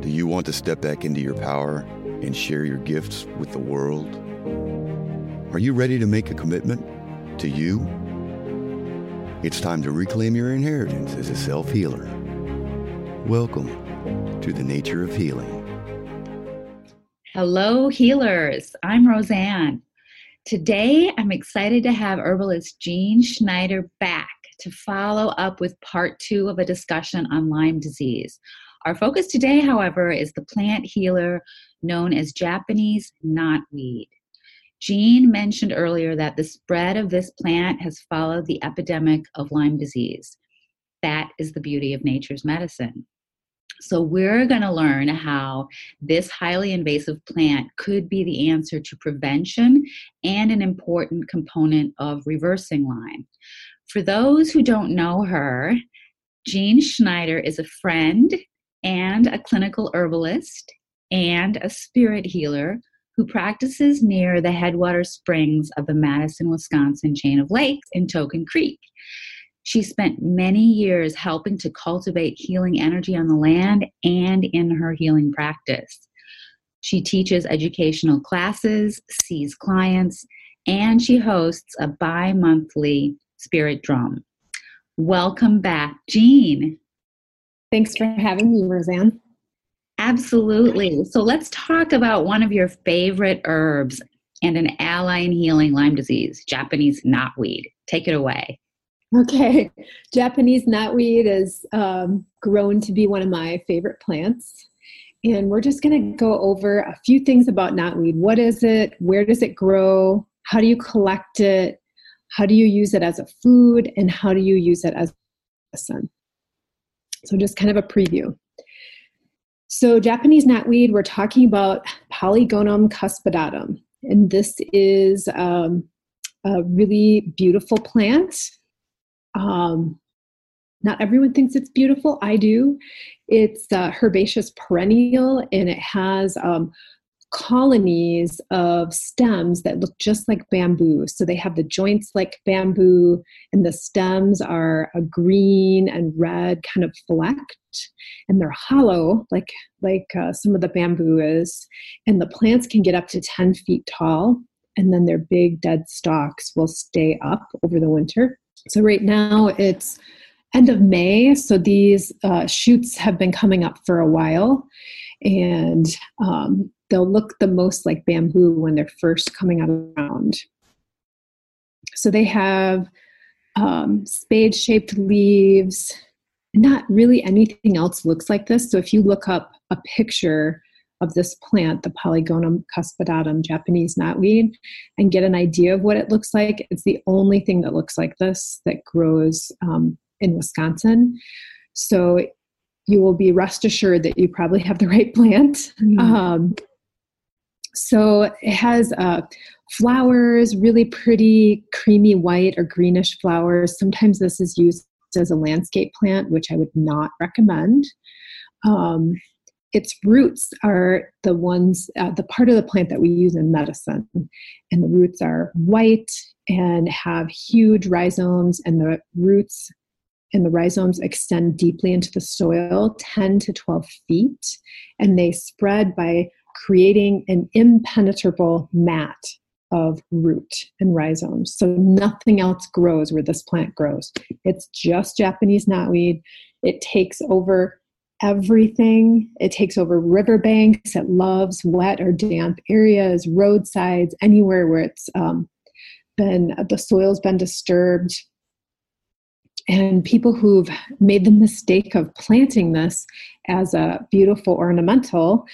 Do you want to step back into your power and share your gifts with the world? Are you ready to make a commitment to you? It's time to reclaim your inheritance as a self healer. Welcome to the nature of healing. Hello, healers. I'm Roseanne. Today, I'm excited to have herbalist Jean Schneider back to follow up with part two of a discussion on Lyme disease. Our focus today, however, is the plant healer known as Japanese knotweed. Jean mentioned earlier that the spread of this plant has followed the epidemic of Lyme disease. That is the beauty of nature's medicine. So, we're going to learn how this highly invasive plant could be the answer to prevention and an important component of reversing Lyme. For those who don't know her, Jean Schneider is a friend and a clinical herbalist and a spirit healer who practices near the headwater springs of the Madison, Wisconsin chain of lakes in Token Creek. She spent many years helping to cultivate healing energy on the land and in her healing practice. She teaches educational classes, sees clients, and she hosts a bi monthly spirit drum. Welcome back, Jean. Thanks for having me, Roseanne. Absolutely. So let's talk about one of your favorite herbs and an ally in healing Lyme disease, Japanese knotweed. Take it away. Okay. Japanese knotweed is um, grown to be one of my favorite plants. And we're just going to go over a few things about knotweed. What is it? Where does it grow? How do you collect it? How do you use it as a food? And how do you use it as a medicine? So, just kind of a preview. So, Japanese knotweed, we're talking about Polygonum cuspidatum. And this is um, a really beautiful plant. Um, not everyone thinks it's beautiful. I do. It's uh, herbaceous perennial and it has um, colonies of stems that look just like bamboo. So they have the joints like bamboo, and the stems are a green and red kind of flecked, and they're hollow like like uh, some of the bamboo is. And the plants can get up to ten feet tall, and then their big dead stalks will stay up over the winter. So right now it's end of May, so these uh, shoots have been coming up for a while, and um, they'll look the most like bamboo when they're first coming out of the ground. So they have um, spade shaped leaves. Not really anything else looks like this. So if you look up a picture of this plant, the Polygonum cuspidatum Japanese knotweed, and get an idea of what it looks like, it's the only thing that looks like this that grows um, in Wisconsin. So you will be rest assured that you probably have the right plant. Mm-hmm. Um, so it has uh, flowers, really pretty creamy white or greenish flowers. Sometimes this is used as a landscape plant, which I would not recommend. Um, its roots are the ones, uh, the part of the plant that we use in medicine. And the roots are white and have huge rhizomes, and the roots and the rhizomes extend deeply into the soil 10 to 12 feet, and they spread by creating an impenetrable mat of root and rhizomes. So nothing else grows where this plant grows. It's just Japanese knotweed. It takes over everything. It takes over riverbanks. It loves wet or damp areas, roadsides, anywhere where it's um, been the soil's been disturbed. And people who've made the mistake of planting this as a beautiful ornamental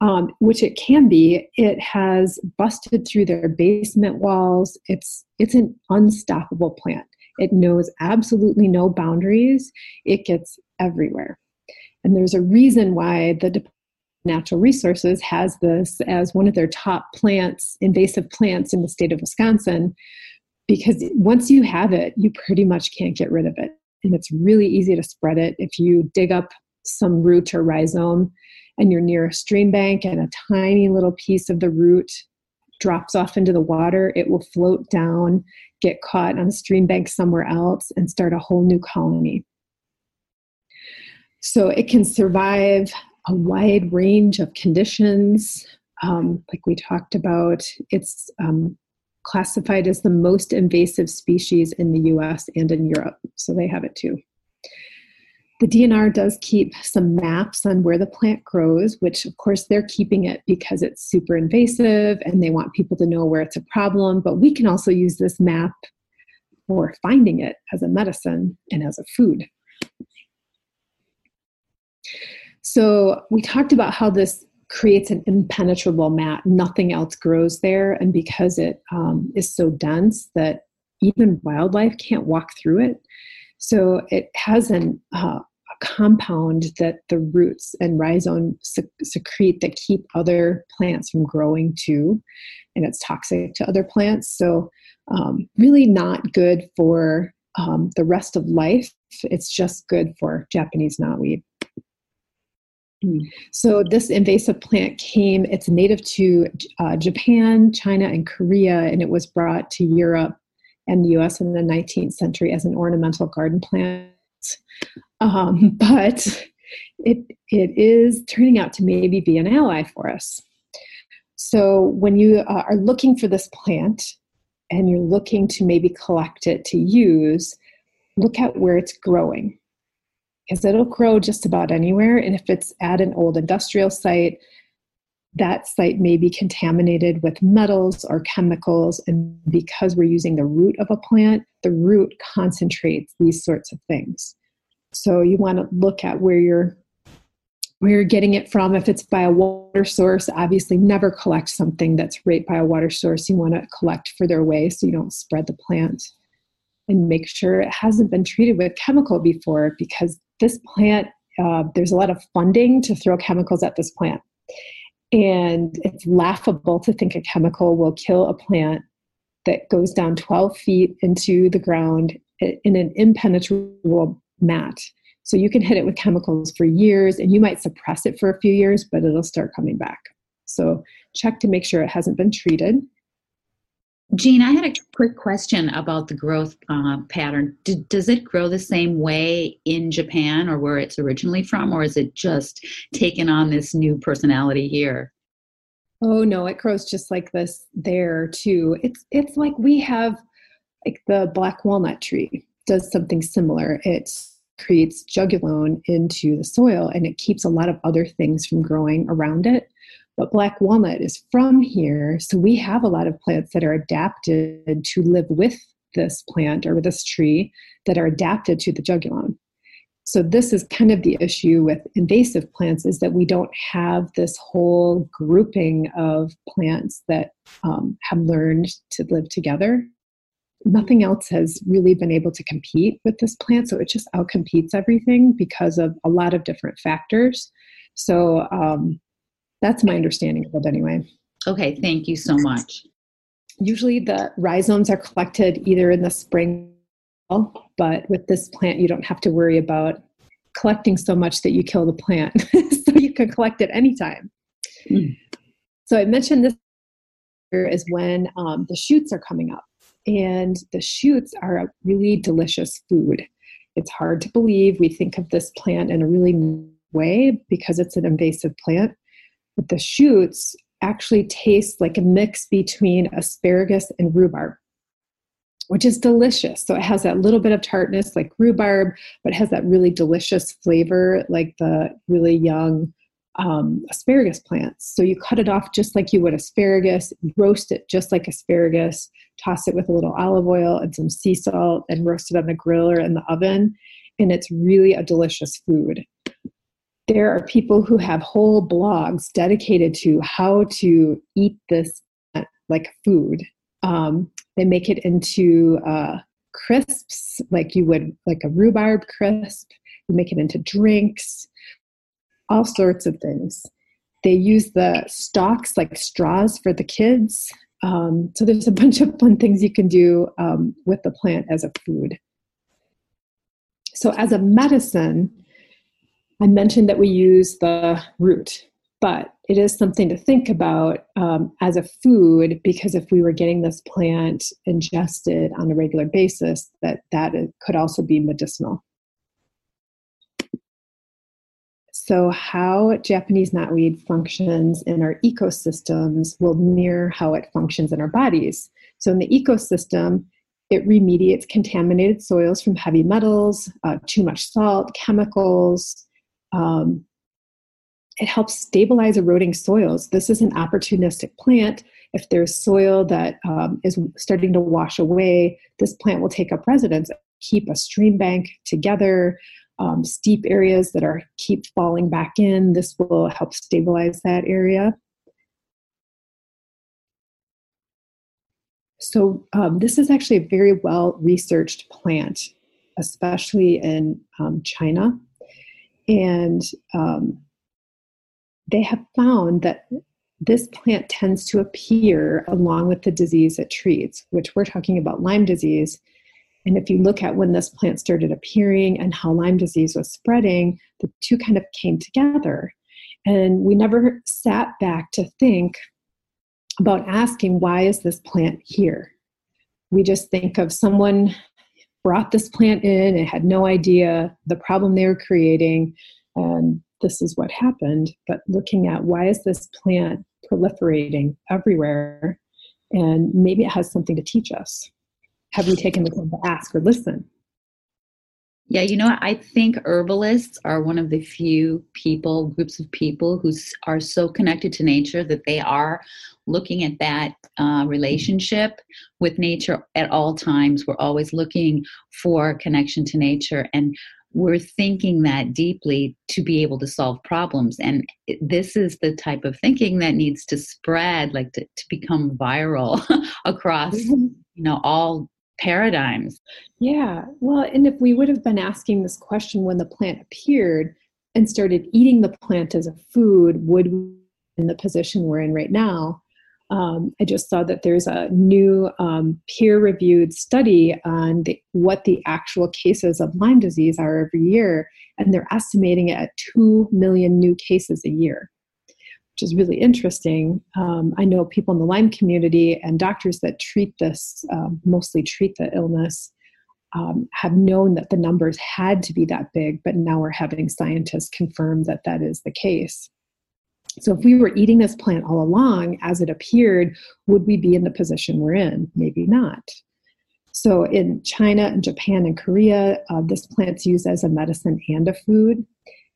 um, which it can be, it has busted through their basement walls. It's it's an unstoppable plant. It knows absolutely no boundaries, it gets everywhere. And there's a reason why the Department of Natural Resources has this as one of their top plants, invasive plants in the state of Wisconsin, because once you have it, you pretty much can't get rid of it. And it's really easy to spread it. If you dig up some root or rhizome and you're near a stream bank and a tiny little piece of the root drops off into the water, it will float down, get caught on a stream bank somewhere else, and start a whole new colony. So it can survive a wide range of conditions. Um, like we talked about, it's um, classified as the most invasive species in the US and in Europe. So they have it too. The DNR does keep some maps on where the plant grows, which of course they're keeping it because it's super invasive and they want people to know where it's a problem. But we can also use this map for finding it as a medicine and as a food. So we talked about how this creates an impenetrable mat. Nothing else grows there. And because it um, is so dense that even wildlife can't walk through it, so it has an, uh, a compound that the roots and rhizome sec- secrete that keep other plants from growing too, and it's toxic to other plants. So um, really not good for um, the rest of life. It's just good for Japanese knotweed. Hmm. So this invasive plant came, it's native to uh, Japan, China, and Korea, and it was brought to Europe and the US in the 19th century as an ornamental garden plant. Um, but it, it is turning out to maybe be an ally for us. So when you uh, are looking for this plant and you're looking to maybe collect it to use, look at where it's growing. Because it'll grow just about anywhere. And if it's at an old industrial site, that site may be contaminated with metals or chemicals. And because we're using the root of a plant, the root concentrates these sorts of things. So you want to look at where you're where you're getting it from. If it's by a water source, obviously never collect something that's right by a water source. You want to collect further away so you don't spread the plant. And make sure it hasn't been treated with chemical before because this plant, uh, there's a lot of funding to throw chemicals at this plant. And it's laughable to think a chemical will kill a plant that goes down 12 feet into the ground in an impenetrable mat. So you can hit it with chemicals for years and you might suppress it for a few years, but it'll start coming back. So check to make sure it hasn't been treated. Jean, I had a quick question about the growth uh, pattern. D- does it grow the same way in Japan or where it's originally from, or is it just taken on this new personality here? Oh no, it grows just like this there too. It's it's like we have like the black walnut tree does something similar. It creates juglone into the soil and it keeps a lot of other things from growing around it. But black walnut is from here, so we have a lot of plants that are adapted to live with this plant or this tree that are adapted to the juglone. So this is kind of the issue with invasive plants is that we don't have this whole grouping of plants that um, have learned to live together. Nothing else has really been able to compete with this plant, so it just outcompetes everything because of a lot of different factors. So um, that's my understanding of it anyway. Okay, thank you so much. Usually the rhizomes are collected either in the spring, but with this plant, you don't have to worry about collecting so much that you kill the plant. so you can collect it anytime. Mm. So I mentioned this is when um, the shoots are coming up, and the shoots are a really delicious food. It's hard to believe we think of this plant in a really way because it's an invasive plant, the shoots actually taste like a mix between asparagus and rhubarb, which is delicious. So it has that little bit of tartness like rhubarb, but has that really delicious flavor like the really young um, asparagus plants. So you cut it off just like you would asparagus, roast it just like asparagus, toss it with a little olive oil and some sea salt, and roast it on the grill or in the oven. And it's really a delicious food there are people who have whole blogs dedicated to how to eat this like food. Um, they make it into uh, crisps, like you would like a rhubarb crisp. You make it into drinks, all sorts of things. They use the stalks like straws for the kids. Um, so there's a bunch of fun things you can do um, with the plant as a food. So as a medicine, I mentioned that we use the root, but it is something to think about um, as a food because if we were getting this plant ingested on a regular basis, that that could also be medicinal. So, how Japanese knotweed functions in our ecosystems will mirror how it functions in our bodies. So, in the ecosystem, it remediates contaminated soils from heavy metals, uh, too much salt, chemicals. Um, it helps stabilize eroding soils. This is an opportunistic plant. If there's soil that um, is starting to wash away, this plant will take up residence, keep a stream bank together, um, steep areas that are keep falling back in. This will help stabilize that area. So um, this is actually a very well researched plant, especially in um, China, and um, they have found that this plant tends to appear along with the disease it treats, which we're talking about Lyme disease and if you look at when this plant started appearing and how Lyme disease was spreading, the two kind of came together. And we never sat back to think about asking, why is this plant here? We just think of someone brought this plant in and had no idea the problem they were creating, and this is what happened. But looking at why is this plant proliferating everywhere, and maybe it has something to teach us have we taken the time to ask or listen? Yeah, you know, I think herbalists are one of the few people, groups of people who are so connected to nature that they are looking at that uh, relationship with nature at all times. We're always looking for connection to nature and we're thinking that deeply to be able to solve problems. And this is the type of thinking that needs to spread, like to, to become viral across, mm-hmm. you know, all paradigms. Yeah. Well, and if we would have been asking this question when the plant appeared and started eating the plant as a food, would we in the position we're in right now? Um, I just saw that there's a new um, peer reviewed study on the, what the actual cases of Lyme disease are every year, and they're estimating it at 2 million new cases a year which is really interesting. Um, I know people in the Lyme community and doctors that treat this, um, mostly treat the illness, um, have known that the numbers had to be that big, but now we're having scientists confirm that that is the case. So, if we were eating this plant all along as it appeared, would we be in the position we're in? Maybe not. So, in China and Japan and Korea, uh, this plant's used as a medicine and a food.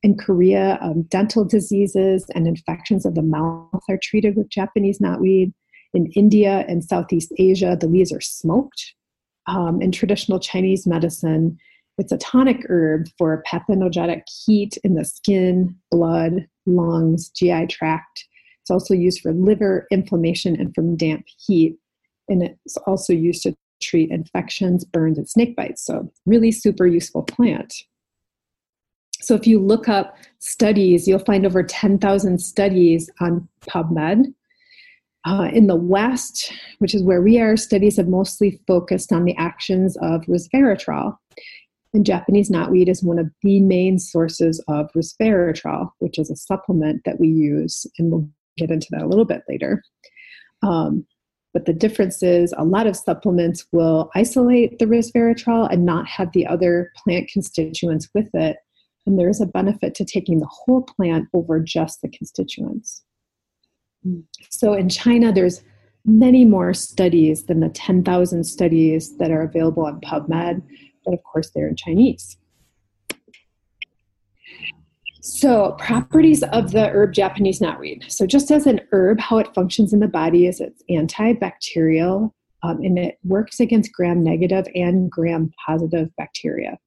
In Korea, um, dental diseases and infections of the mouth are treated with Japanese knotweed. In India and Southeast Asia, the leaves are smoked. Um, in traditional Chinese medicine, it's a tonic herb for pathogenic heat in the skin, blood, lungs, GI tract. It's also used for liver inflammation and from damp heat. And it's also used to treat infections, burns, and snake bites. So, really super useful plant. So if you look up studies, you'll find over 10,000 studies on PubMed. Uh, in the West, which is where we are, studies have mostly focused on the actions of resveratrol. And Japanese knotweed is one of the main sources of resveratrol, which is a supplement that we use, and we'll get into that a little bit later. Um, but the difference is a lot of supplements will isolate the resveratrol and not have the other plant constituents with it and there is a benefit to taking the whole plant over just the constituents. So in China, there's many more studies than the 10,000 studies that are available on PubMed, but of course they're in Chinese. So, properties of the herb Japanese knotweed. So, just as an herb, how it functions in the body is it's antibacterial um, and it works against gram negative and gram positive bacteria.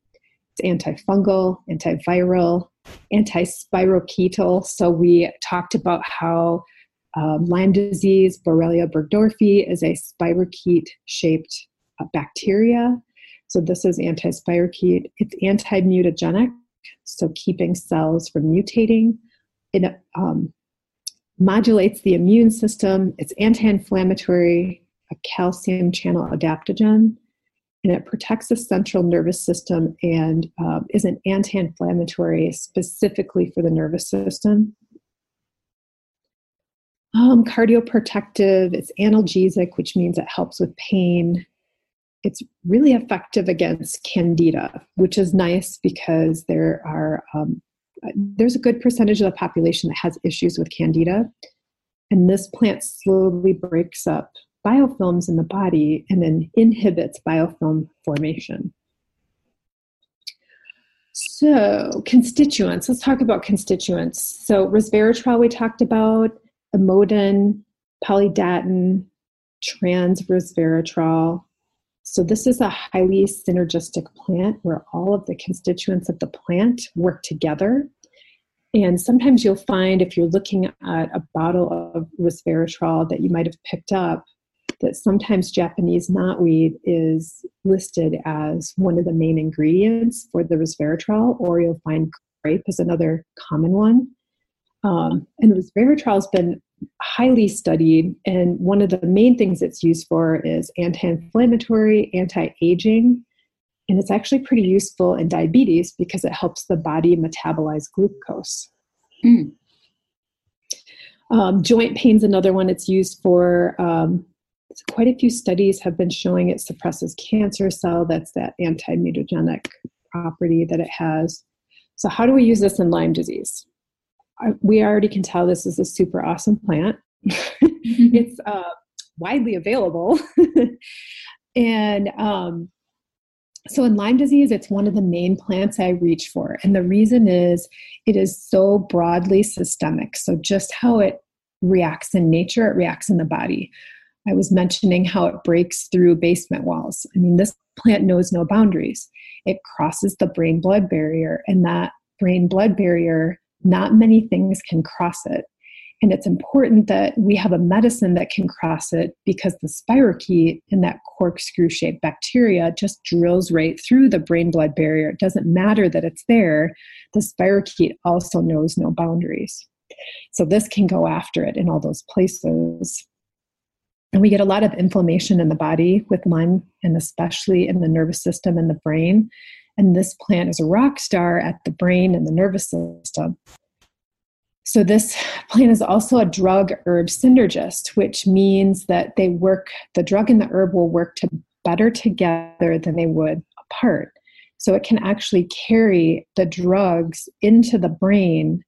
It's antifungal, antiviral, antispirochetal. So we talked about how um, Lyme disease, Borrelia burgdorferi, is a spirochete shaped uh, bacteria So this is anti-spirochete. It's anti-mutagenic, so keeping cells from mutating. It um, modulates the immune system. It's anti-inflammatory, a calcium channel adaptogen, and it protects the central nervous system and um, is an anti-inflammatory specifically for the nervous system. Um, cardioprotective, it's analgesic, which means it helps with pain. It's really effective against candida, which is nice because there are um, there's a good percentage of the population that has issues with candida, and this plant slowly breaks up biofilms in the body and then inhibits biofilm formation. So, constituents. Let's talk about constituents. So, resveratrol we talked about, emodin, polydatin, trans resveratrol. So, this is a highly synergistic plant where all of the constituents of the plant work together. And sometimes you'll find if you're looking at a bottle of resveratrol that you might have picked up, that sometimes Japanese knotweed is listed as one of the main ingredients for the resveratrol, or you'll find grape is another common one. Um, and resveratrol has been highly studied, and one of the main things it's used for is anti inflammatory, anti aging, and it's actually pretty useful in diabetes because it helps the body metabolize glucose. Mm. Um, joint pain is another one it's used for. Um, quite a few studies have been showing it suppresses cancer cell. That's that anti-mutagenic property that it has. So, how do we use this in Lyme disease? we already can tell this is a super awesome plant. Mm-hmm. it's uh, widely available. and um, so in Lyme disease, it's one of the main plants I reach for. And the reason is it is so broadly systemic. So just how it reacts in nature, it reacts in the body. I was mentioning how it breaks through basement walls. I mean, this plant knows no boundaries. It crosses the brain blood barrier, and that brain blood barrier, not many things can cross it. And it's important that we have a medicine that can cross it because the spirochete in that corkscrew shaped bacteria just drills right through the brain blood barrier. It doesn't matter that it's there, the spirochete also knows no boundaries. So this can go after it in all those places. And we get a lot of inflammation in the body with Lyme, and especially in the nervous system and the brain. And this plant is a rock star at the brain and the nervous system. So, this plant is also a drug herb synergist, which means that they work, the drug and the herb will work to better together than they would apart. So, it can actually carry the drugs into the brain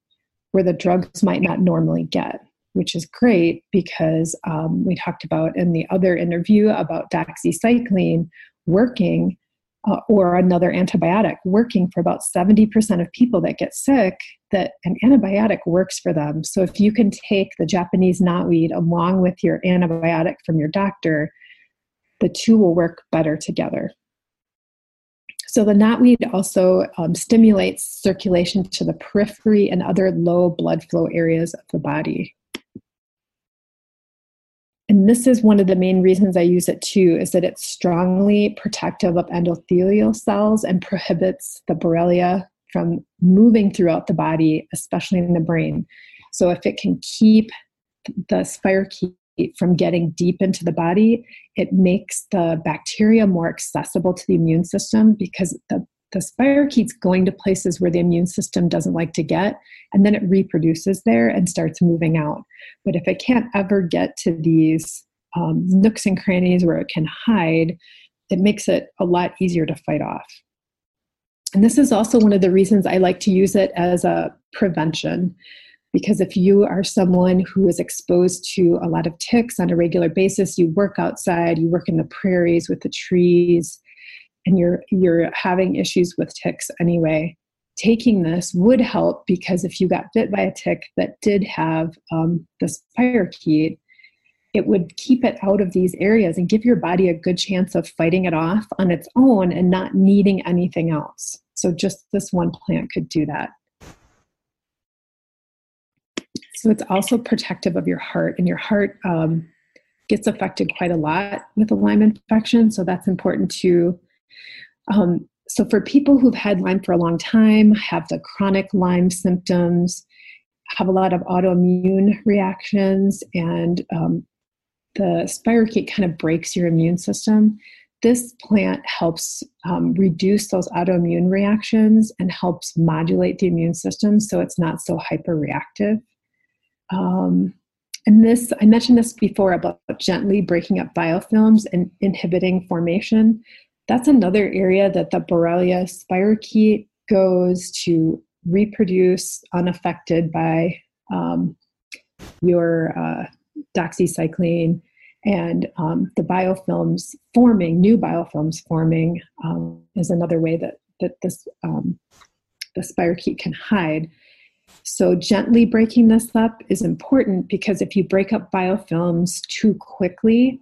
where the drugs might not normally get which is great because um, we talked about in the other interview about doxycycline working uh, or another antibiotic working for about 70% of people that get sick that an antibiotic works for them. So if you can take the japanese knotweed along with your antibiotic from your doctor the two will work better together. So the knotweed also um, stimulates circulation to the periphery and other low blood flow areas of the body and this is one of the main reasons I use it too, is that it's strongly protective of endothelial cells and prohibits the Borrelia from moving throughout the body, especially in the brain. So if it can keep the spirochete from getting deep into the body, it makes the bacteria more accessible to the immune system because the the spirochete's going to places where the immune system doesn't like to get, and then it reproduces there and starts moving out. But if it can't ever get to these um, nooks and crannies where it can hide, it makes it a lot easier to fight off. And this is also one of the reasons I like to use it as a prevention. Because if you are someone who is exposed to a lot of ticks on a regular basis, you work outside, you work in the prairies with the trees, and you're you're having issues with ticks anyway taking this would help because if you got bit by a tick that did have um, the spirochete it would keep it out of these areas and give your body a good chance of fighting it off on its own and not needing anything else. So just this one plant could do that. So it's also protective of your heart and your heart um, gets affected quite a lot with a lyme infection so that's important too Um, so, for people who've had Lyme for a long time, have the chronic Lyme symptoms, have a lot of autoimmune reactions, and um, the spirochete kind of breaks your immune system, this plant helps um, reduce those autoimmune reactions and helps modulate the immune system so it's not so hyperreactive. Um, and this, I mentioned this before about gently breaking up biofilms and inhibiting formation. That's another area that the Borrelia spirochete goes to reproduce unaffected by um, your uh, doxycycline and um, the biofilms forming, new biofilms forming, um, is another way that that this um, the spirochete can hide. So gently breaking this up is important because if you break up biofilms too quickly,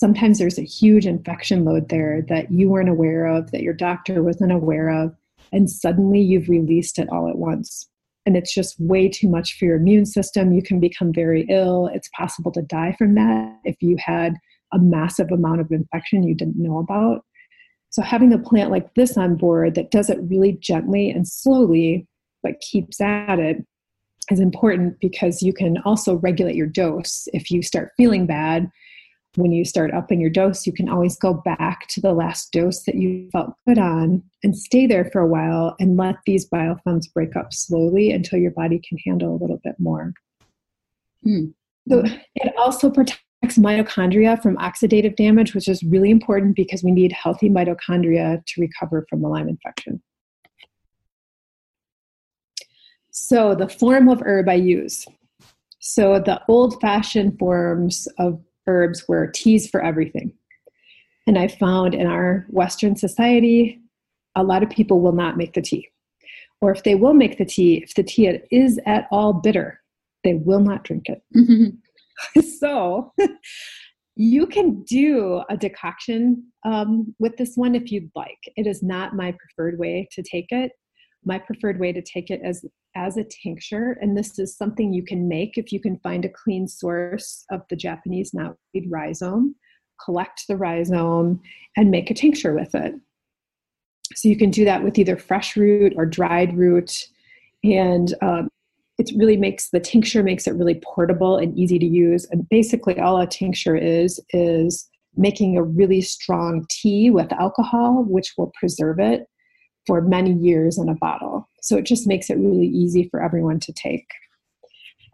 sometimes there's a huge infection load there that you weren't aware of, that your doctor wasn't aware of, and suddenly you've released it all at once and it's just way too much for your immune system. You can become very ill. It's possible to die from that if you had a massive amount of infection you didn't know about. So, having a plant like this on board that does it really gently and slowly, but keeps at it, is important because you can also regulate your dose. If you start feeling bad, when you start upping your dose, you can always go back to the last dose that you felt good on and stay there for a while and let these biofilms break up slowly until your body can handle a little bit more. Hmm. So it also protects mitochondria from oxidative damage, which is really important because we need healthy mitochondria to recover from a Lyme infection. So, the form of herb I use. So, the old fashioned forms of herbs were teas for everything. And I found in our Western society, a lot of people will not make the tea. Or if they will make the tea, if the tea is at all bitter, they will not drink it. Mm-hmm. so you can do a decoction um, with this one if you'd like. It is not my preferred way to take it. My preferred way to take it as as a tincture, and this is something you can make if you can find a clean source of the Japanese knotweed rhizome, collect the rhizome, and make a tincture with it. So you can do that with either fresh root or dried root, and um, it really makes the tincture makes it really portable and easy to use. And basically, all a tincture is is making a really strong tea with alcohol, which will preserve it for many years in a bottle. So it just makes it really easy for everyone to take.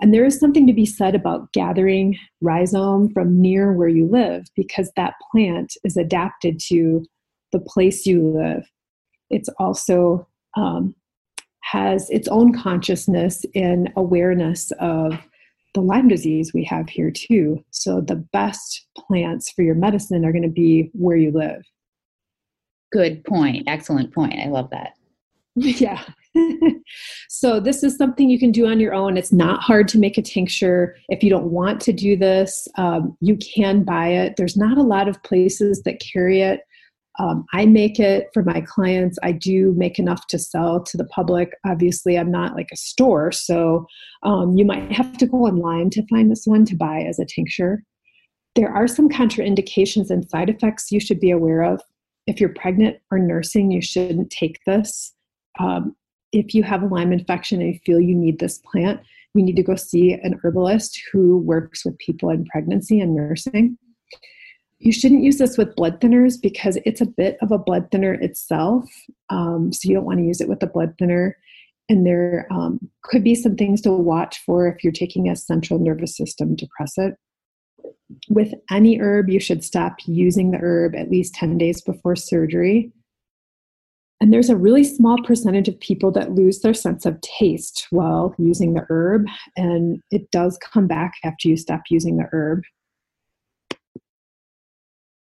And there is something to be said about gathering rhizome from near where you live because that plant is adapted to the place you live. It's also um, has its own consciousness and awareness of the Lyme disease we have here too. So the best plants for your medicine are going to be where you live. Good point. Excellent point. I love that. Yeah. so this is something you can do on your own. It's not hard to make a tincture. If you don't want to do this, um, you can buy it. There's not a lot of places that carry it. Um, I make it for my clients. I do make enough to sell to the public. Obviously, I'm not like a store, so um, you might have to go online to find this one to buy as a tincture. There are some contraindications and side effects you should be aware of if you're pregnant or nursing, you shouldn't take this. Um, if you have a Lyme infection and you feel you need this plant, you need to go see an herbalist who works with people in pregnancy and nursing. You shouldn't use this with blood thinners because it's a bit of a blood thinner itself. Um, so you don't want to use it with a blood thinner. And there um, could be some things to watch for if you're taking a central nervous system depressant with any herb, you should stop using the herb at least 10 days before surgery. And there's a really small percentage of people that lose their sense of taste while using the herb, and it does come back after you stop using the herb.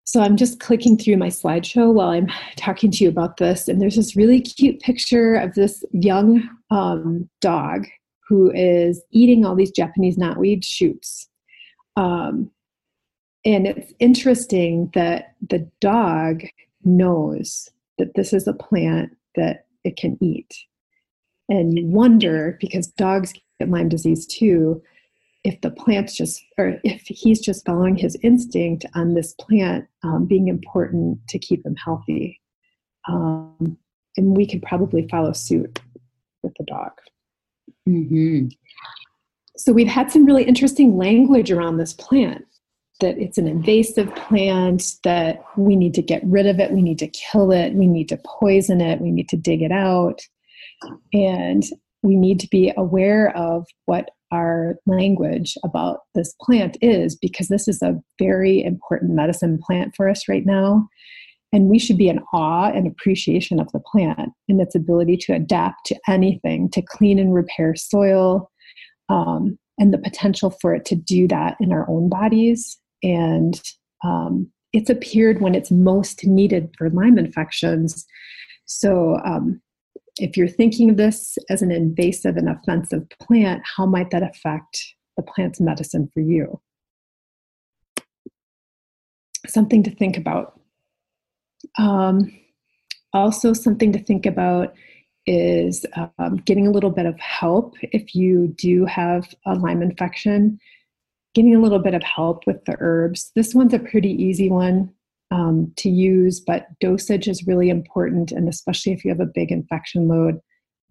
So I'm just clicking through my slideshow while I'm talking to you about this, and there's this really cute picture of this young um, dog who is eating all these Japanese knotweed shoots. Um, and it's interesting that the dog knows that this is a plant that it can eat. And you wonder, because dogs get Lyme disease too, if the plant's just, or if he's just following his instinct on this plant um, being important to keep him healthy. Um, and we could probably follow suit with the dog. Mm-hmm. So we've had some really interesting language around this plant that it's an invasive plant, that we need to get rid of it, we need to kill it, we need to poison it, we need to dig it out. And we need to be aware of what our language about this plant is because this is a very important medicine plant for us right now. And we should be in awe and appreciation of the plant and its ability to adapt to anything, to clean and repair soil, um, and the potential for it to do that in our own bodies. And um, it's appeared when it's most needed for Lyme infections. So, um, if you're thinking of this as an invasive and offensive plant, how might that affect the plant's medicine for you? Something to think about. Um, also, something to think about is um, getting a little bit of help if you do have a Lyme infection. Getting a little bit of help with the herbs. This one's a pretty easy one um, to use, but dosage is really important, and especially if you have a big infection load,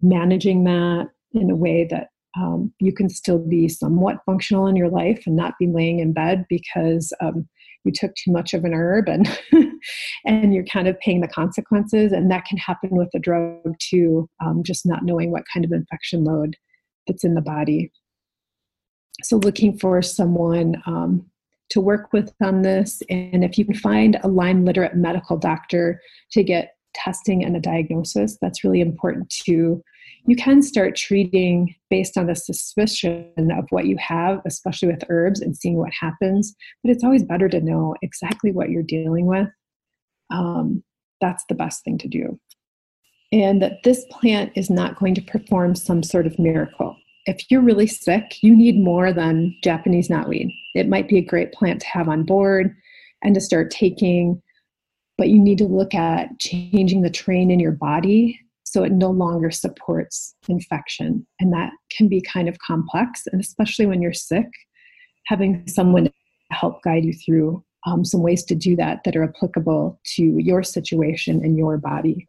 managing that in a way that um, you can still be somewhat functional in your life and not be laying in bed because um, you took too much of an herb and and you're kind of paying the consequences and that can happen with a drug too um, just not knowing what kind of infection load that's in the body so looking for someone um, to work with on this and if you can find a lyme literate medical doctor to get testing and a diagnosis that's really important too you can start treating based on the suspicion of what you have, especially with herbs, and seeing what happens. But it's always better to know exactly what you're dealing with. Um, that's the best thing to do. And that this plant is not going to perform some sort of miracle. If you're really sick, you need more than Japanese knotweed. It might be a great plant to have on board and to start taking, but you need to look at changing the terrain in your body so it no longer supports infection. And that can be kind of complex, and especially when you're sick, having someone help guide you through um, some ways to do that that are applicable to your situation and your body.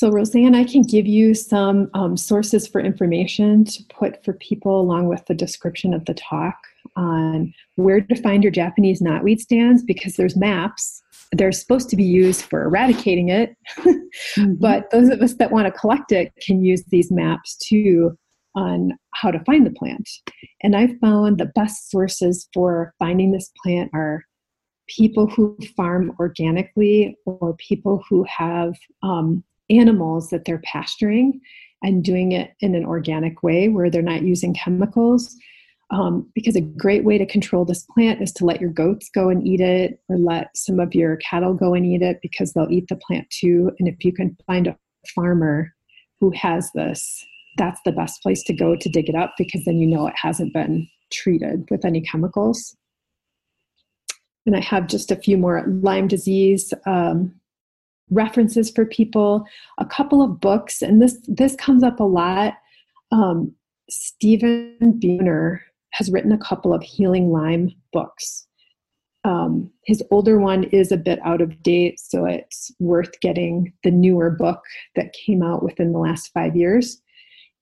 So, Roseanne, I can give you some um, sources for information to put for people along with the description of the talk on where to find your Japanese knotweed stands because there's maps they're supposed to be used for eradicating it. mm-hmm. But those of us that want to collect it can use these maps too on how to find the plant. And I found the best sources for finding this plant are people who farm organically or people who have um, animals that they're pasturing and doing it in an organic way where they're not using chemicals. Um, because a great way to control this plant is to let your goats go and eat it or let some of your cattle go and eat it because they'll eat the plant too. And if you can find a farmer who has this that's the best place to go to dig it up because then you know it hasn't been treated with any chemicals. And i have just a few more lyme disease um, references for people a couple of books and this this comes up a lot um, Stephen Buhner has written a couple of healing Lyme books. Um, his older one is a bit out of date, so it's worth getting the newer book that came out within the last five years.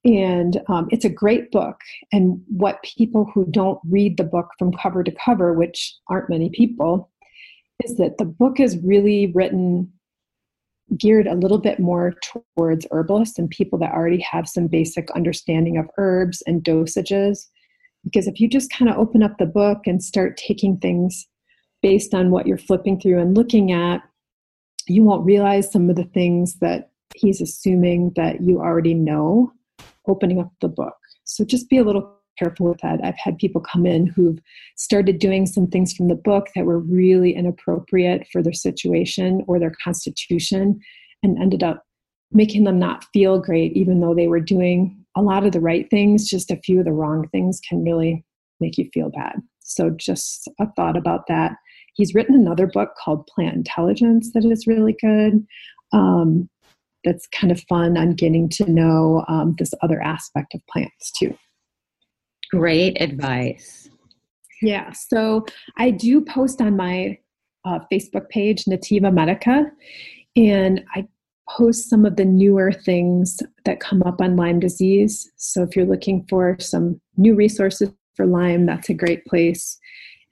And um, it's a great book. And what people who don't read the book from cover to cover, which aren't many people, is that the book is really written geared a little bit more towards herbalists and people that already have some basic understanding of herbs and dosages because if you just kind of open up the book and start taking things based on what you're flipping through and looking at, you won't realize some of the things that he's assuming that you already know opening up the book. So just be a little careful with that. I've had people come in who've started doing some things from the book that were really inappropriate for their situation or their constitution and ended up making them not feel great, even though they were doing a lot of the right things, just a few of the wrong things can really make you feel bad. So, just a thought about that. He's written another book called Plant Intelligence that is really good. Um, that's kind of fun on getting to know um, this other aspect of plants too. Great advice. Yeah, so I do post on my uh, Facebook page, Nativa Medica, And I post some of the newer things that come up on Lyme disease. So if you're looking for some new resources for Lyme, that's a great place.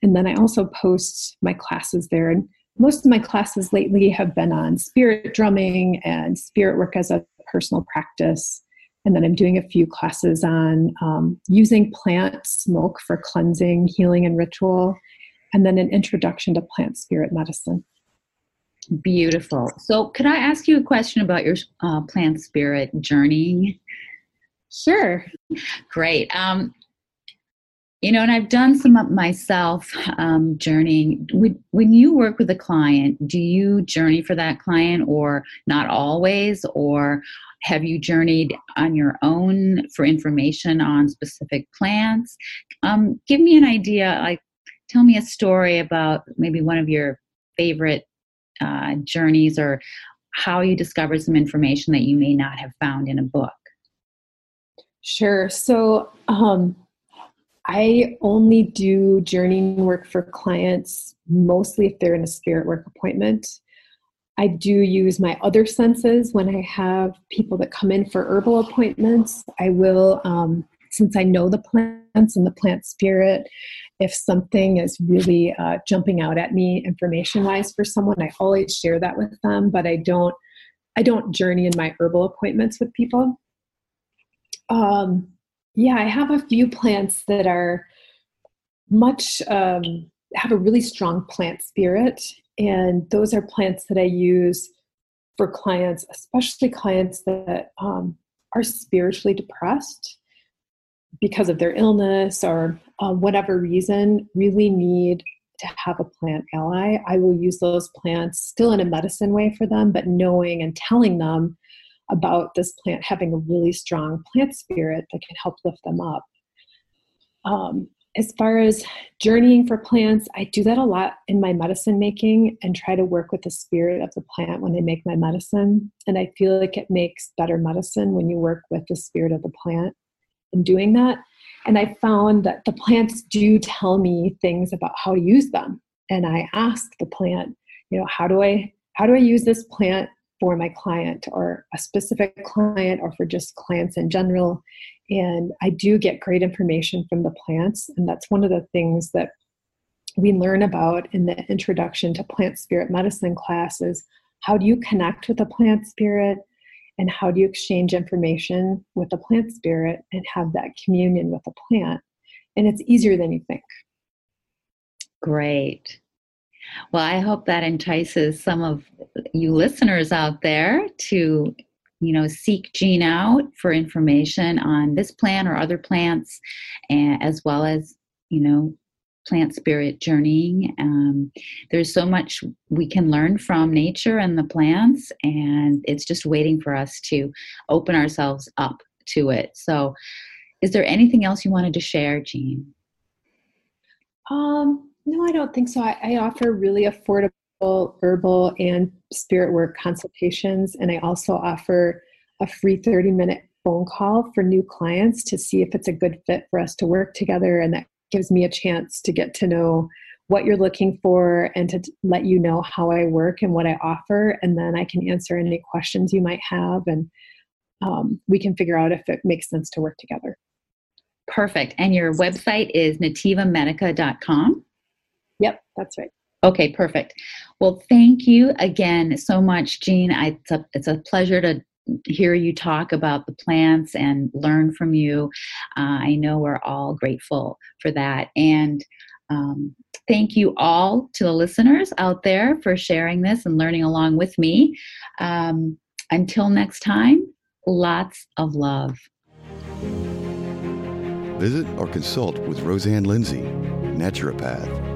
And then I also post my classes there. And most of my classes lately have been on spirit drumming and spirit work as a personal practice. And then I'm doing a few classes on um, using plant smoke for cleansing, healing, and ritual. And then an introduction to plant spirit medicine. Beautiful. So, could I ask you a question about your uh, plant spirit journeying? Sure. Great. Um, you know, and I've done some of myself um, journeying. When, you work with a client, do you journey for that client or not always? Or have you journeyed on your own for information on specific plants? Um, give me an idea, like, tell me a story about maybe one of your favorite uh, journeys or how you discovered some information that you may not have found in a book. Sure. So, um, I only do journeying work for clients mostly if they're in a spirit work appointment. I do use my other senses when I have people that come in for herbal appointments. I will, um, since I know the plants and the plant spirit, if something is really uh, jumping out at me information wise for someone, I always share that with them. But I don't, I don't journey in my herbal appointments with people. Um, yeah, I have a few plants that are much um, have a really strong plant spirit, and those are plants that I use for clients, especially clients that um, are spiritually depressed because of their illness or uh, whatever reason, really need to have a plant ally. I will use those plants still in a medicine way for them, but knowing and telling them about this plant having a really strong plant spirit that can help lift them up. Um, as far as journeying for plants, I do that a lot in my medicine making and try to work with the spirit of the plant when I make my medicine. And I feel like it makes better medicine when you work with the spirit of the plant in doing that. And I found that the plants do tell me things about how to use them. And I ask the plant, you know, how do I how do I use this plant for my client or a specific client or for just clients in general. And I do get great information from the plants. And that's one of the things that we learn about in the introduction to plant spirit medicine classes. How do you connect with the plant spirit? And how do you exchange information with the plant spirit and have that communion with the plant? And it's easier than you think. Great. Well, I hope that entices some of you listeners out there to, you know, seek Jean out for information on this plant or other plants, as well as, you know, plant spirit journeying. Um, there's so much we can learn from nature and the plants, and it's just waiting for us to open ourselves up to it. So, is there anything else you wanted to share, Jean? Um, no, I don't think so. I, I offer really affordable herbal and spirit work consultations, and I also offer a free 30 minute phone call for new clients to see if it's a good fit for us to work together. And that gives me a chance to get to know what you're looking for and to let you know how I work and what I offer. And then I can answer any questions you might have, and um, we can figure out if it makes sense to work together. Perfect. And your website is nativamedica.com. That's right. Okay, perfect. Well, thank you again so much, Jean. It's, a, it's a pleasure to hear you talk about the plants and learn from you. Uh, I know we're all grateful for that. And um, thank you all to the listeners out there for sharing this and learning along with me. Um, until next time, lots of love. Visit or consult with Rosanne Lindsay, naturopath